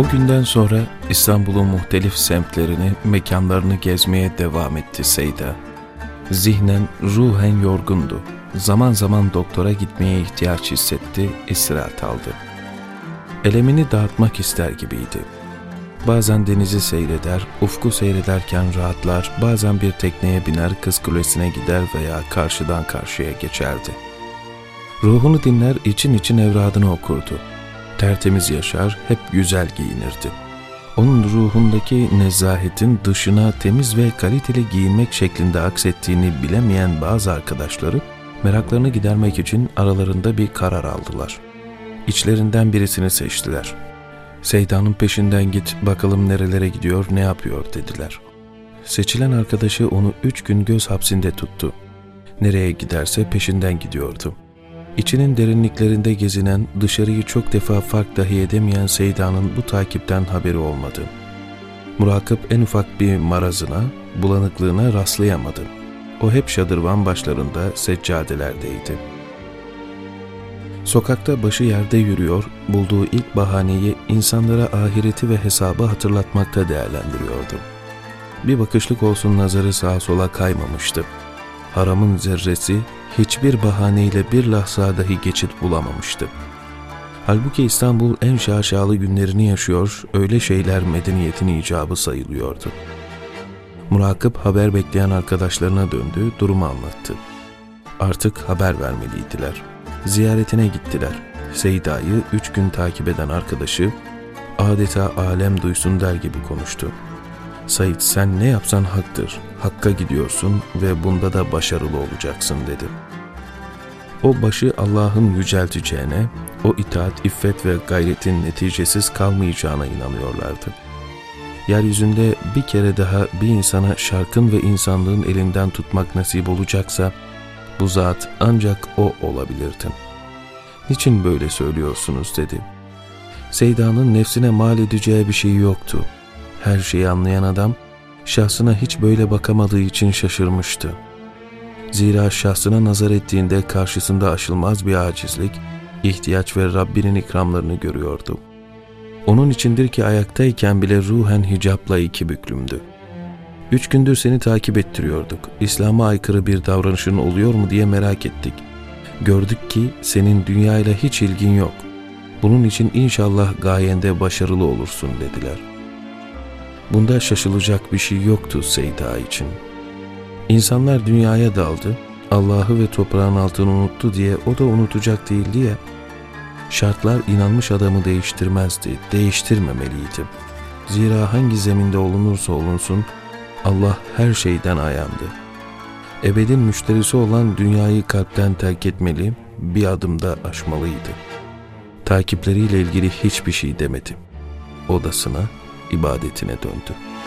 O günden sonra İstanbul'un muhtelif semtlerini, mekanlarını gezmeye devam etti Seyda. Zihnen, ruhen yorgundu. Zaman zaman doktora gitmeye ihtiyaç hissetti, istirahat aldı. Elemini dağıtmak ister gibiydi. Bazen denizi seyreder, ufku seyrederken rahatlar, bazen bir tekneye biner, kız kulesine gider veya karşıdan karşıya geçerdi. Ruhunu dinler, için için evradını okurdu. Tertemiz yaşar, hep güzel giyinirdi. Onun ruhundaki nezahetin dışına temiz ve kaliteli giyinmek şeklinde aksettiğini bilemeyen bazı arkadaşları, meraklarını gidermek için aralarında bir karar aldılar. İçlerinden birisini seçtiler. Seyda'nın peşinden git bakalım nerelere gidiyor ne yapıyor dediler. Seçilen arkadaşı onu üç gün göz hapsinde tuttu. Nereye giderse peşinden gidiyordu. İçinin derinliklerinde gezinen, dışarıyı çok defa fark dahi edemeyen Seyda'nın bu takipten haberi olmadı. Murakip en ufak bir marazına, bulanıklığına rastlayamadı. O hep şadırvan başlarında seccadelerdeydi. Sokakta başı yerde yürüyor, bulduğu ilk bahaneyi insanlara ahireti ve hesabı hatırlatmakta değerlendiriyordu. Bir bakışlık olsun nazarı sağa sola kaymamıştı. Haramın zerresi hiçbir bahaneyle bir lahza dahi geçit bulamamıştı. Halbuki İstanbul en şaşalı günlerini yaşıyor, öyle şeyler medeniyetin icabı sayılıyordu. Murakip haber bekleyen arkadaşlarına döndü, durumu anlattı. Artık haber vermeliydiler. Ziyaretine gittiler. Seyda'yı üç gün takip eden arkadaşı adeta alem duysun der gibi konuştu. Said sen ne yapsan haktır, hakka gidiyorsun ve bunda da başarılı olacaksın dedi. O başı Allah'ın yücelteceğine, o itaat, iffet ve gayretin neticesiz kalmayacağına inanıyorlardı. Yeryüzünde bir kere daha bir insana şarkın ve insanlığın elinden tutmak nasip olacaksa, bu zat ancak o olabilirdi. Niçin böyle söylüyorsunuz dedi. Seyda'nın nefsine mal edeceği bir şey yoktu. Her şeyi anlayan adam, şahsına hiç böyle bakamadığı için şaşırmıştı. Zira şahsına nazar ettiğinde karşısında aşılmaz bir acizlik, ihtiyaç ve Rabbinin ikramlarını görüyordu. Onun içindir ki ayaktayken bile ruhen hicapla iki büklümdü. Üç gündür seni takip ettiriyorduk. İslam'a aykırı bir davranışın oluyor mu diye merak ettik. Gördük ki senin dünyayla hiç ilgin yok. Bunun için inşallah gayende başarılı olursun dediler. Bunda şaşılacak bir şey yoktu Seyda için. İnsanlar dünyaya daldı, Allah'ı ve toprağın altını unuttu diye o da unutacak değildi ya. Şartlar inanmış adamı değiştirmezdi, değiştirmemeliydi. Zira hangi zeminde olunursa olunsun Allah her şeyden ayandı. Ebedin müşterisi olan dünyayı kalpten terk etmeli, bir adımda aşmalıydı. Takipleriyle ilgili hiçbir şey demedi. Odasına, ibadetine döndü.''